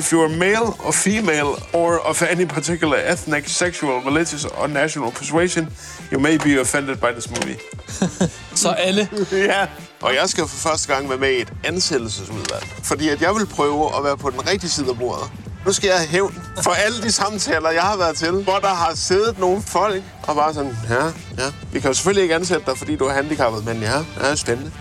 If you're male or female or of any particular ethnic, sexual, religious or national persuasion, you may be offended by this movie. Så alle. ja. Og jeg skal for første gang være med i et ansættelsesudvalg. Fordi at jeg vil prøve at være på den rigtige side af bordet. Nu skal jeg have hævn for alle de samtaler, jeg har været til, hvor der har siddet nogle folk og bare sådan, ja, ja. Vi kan jo selvfølgelig ikke ansætte dig, fordi du er handicappet, men ja, ja, spændende.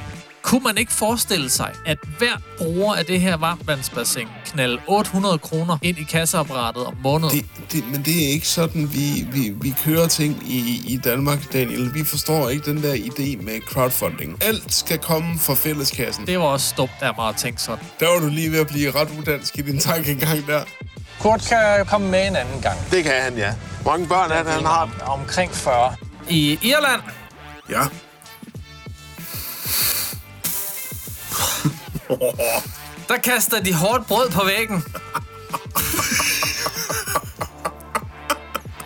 Kunne man ikke forestille sig, at hver bruger af det her varmvandsbassin knalde 800 kroner ind i kasseapparatet om måneden? Det, det, men det er ikke sådan, vi, vi, vi kører ting i, i Danmark, Daniel. Vi forstår ikke den der idé med crowdfunding. Alt skal komme fra fælleskassen. Det var også dumt af mig at tænke sådan. Der var du lige ved at blive ret udansk i din tankegang der. Kurt kan komme med en anden gang. Det kan han, ja. Mange børn er det, han har? Om, omkring 40. I Irland, Ja. Der kaster de hårdt brød på væggen.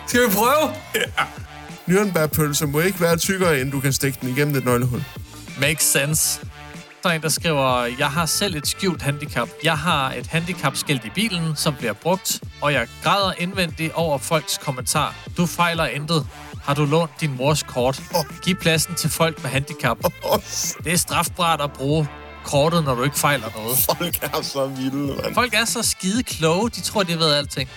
Skal vi prøve? Nürnbergpølse må ikke være tykkere, end du kan stikke den igennem et nøglehul. Makes sense. Så er en, der skriver, jeg har selv et skjult handicap. Jeg har et handicapskilt i bilen, som bliver brugt, og jeg græder indvendigt over folks kommentar. Du fejler intet. Har du lånt din mors kort? Giv pladsen til folk med handicap. Det er strafbart at bruge kortet, når du ikke fejler noget. Folk er så vilde, mand. Folk er så skide kloge, de tror, de ved alting.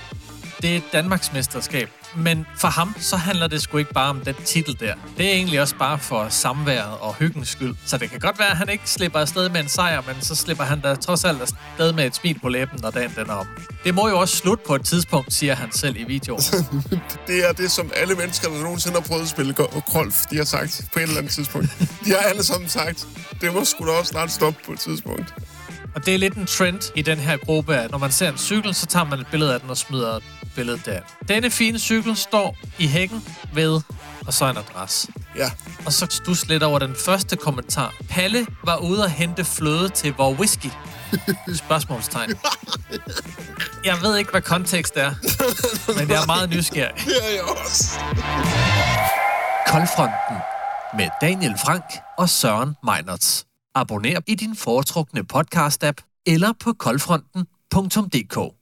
Det er et Danmarks mesterskab. Men for ham, så handler det sgu ikke bare om den titel der. Det er egentlig også bare for samværet og hyggens skyld. Så det kan godt være, at han ikke slipper afsted med en sejr, men så slipper han da trods alt afsted med et smil på læben, når dagen den er om. Det må jo også slutte på et tidspunkt, siger han selv i videoen. Det er det, som alle mennesker, der nogensinde har prøvet at spille go- golf, de har sagt på et eller andet tidspunkt. De har alle sammen sagt, det må sgu da også snart stoppe på et tidspunkt. Og det er lidt en trend i den her gruppe, at når man ser en cykel, så tager man et billede af den og smider billedet der. Denne fine cykel står i hækken ved, og så en adresse. Ja. Og så stus lidt over den første kommentar. Palle var ude at hente fløde til vor whisky. Spørgsmålstegn. Jeg ved ikke, hvad kontekst er, men jeg er meget nysgerrig. Det er jeg også. Koldfronten med Daniel Frank og Søren Meinerts. Abonner i din foretrukne podcast-app eller på koldfronten.dk.